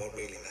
what really.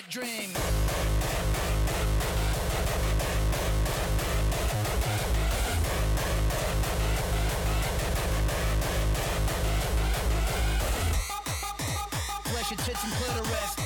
wet dream. Your tits and put.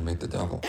Meet the devil.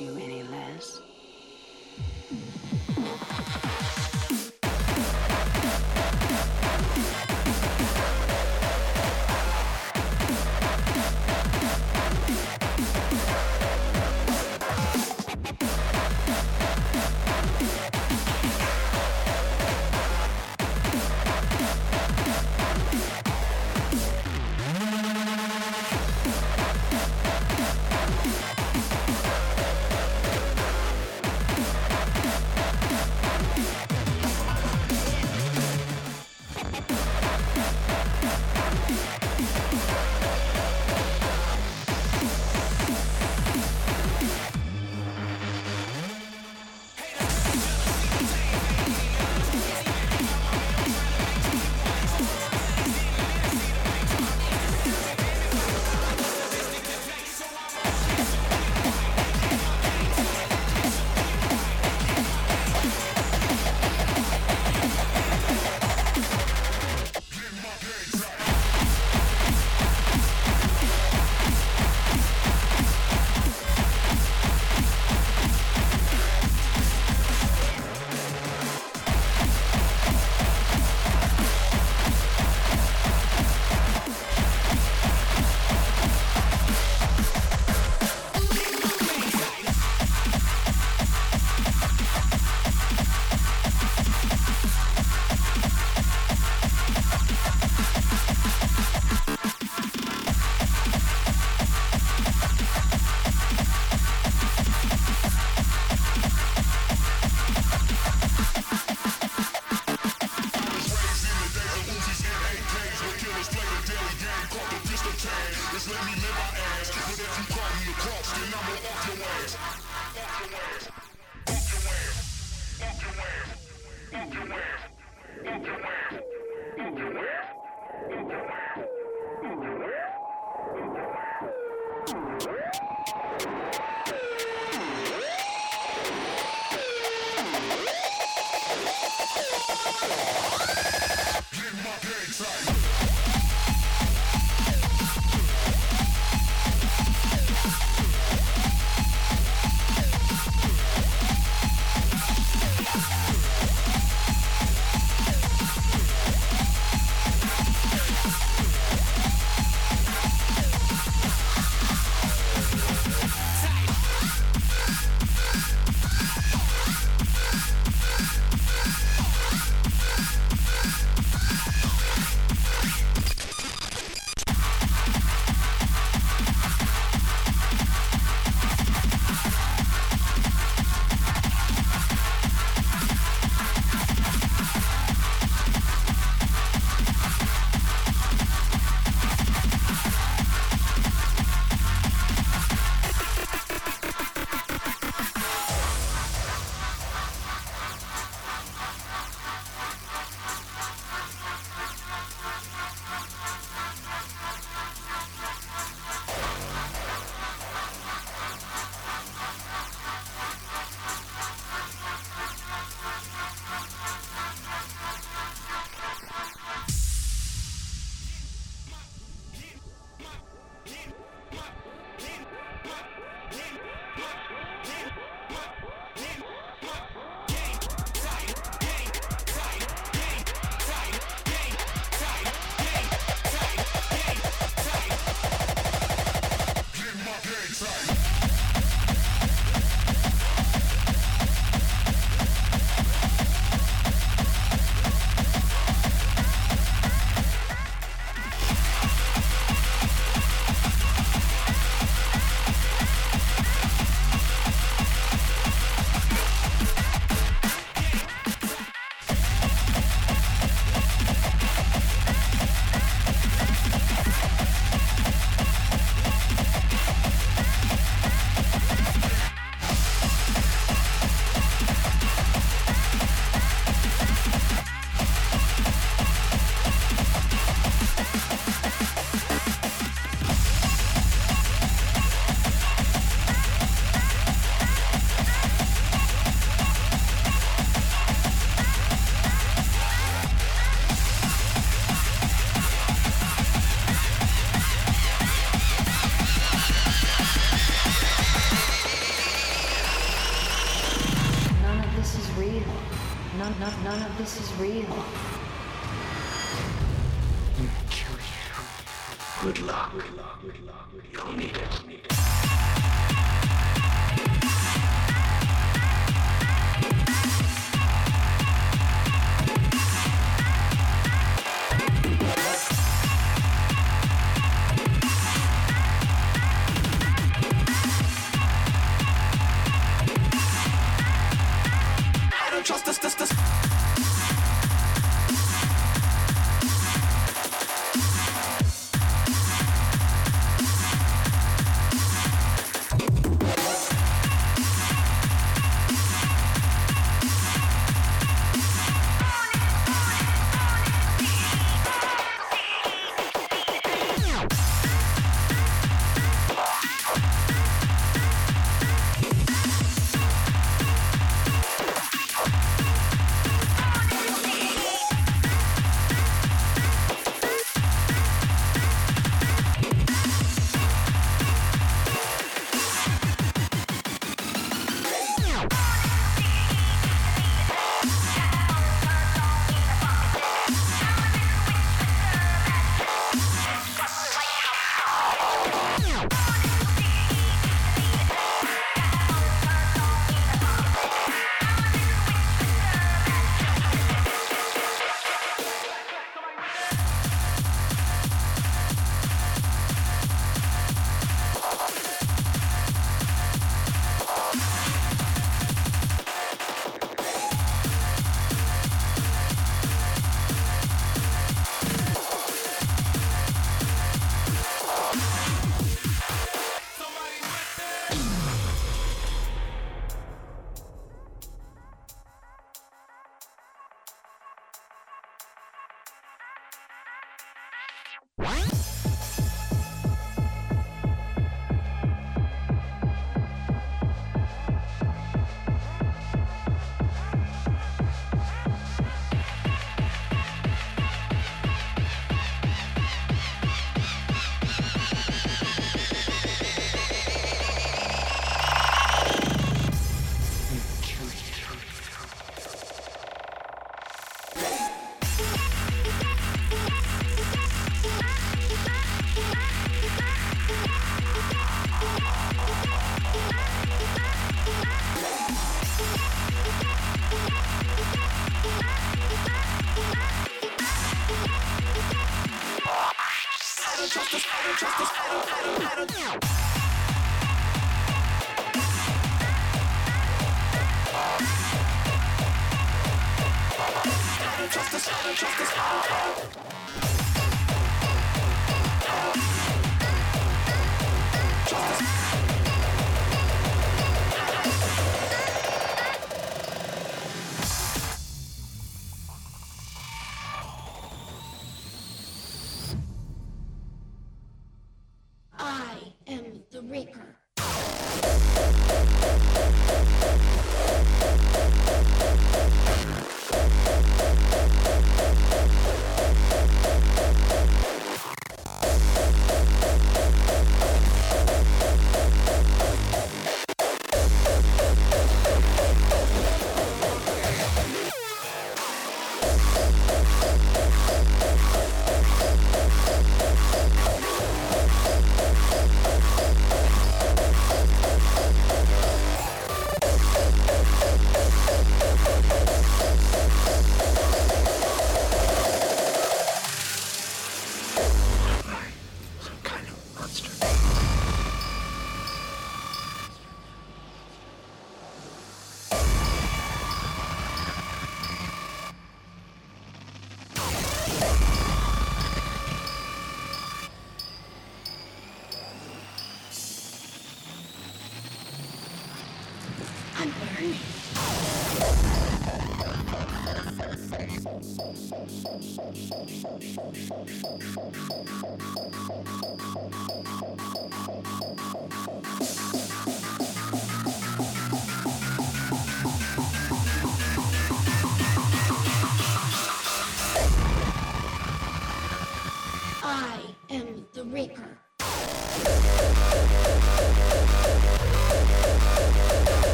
You any less. Just let me live my ass. But if you call me a cross, then I'ma off your ass. Off your ass. Off your ass. Off your ass. Off your ass. Off your ass.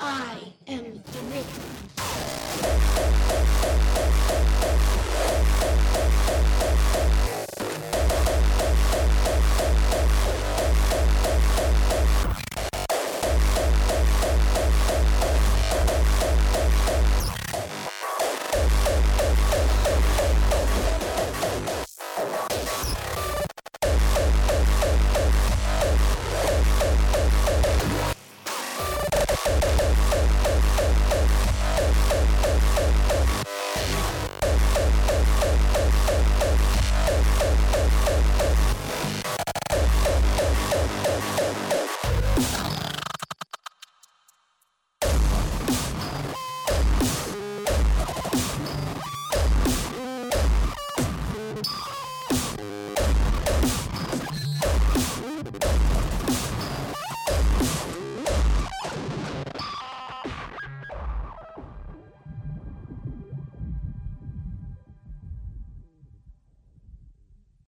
I am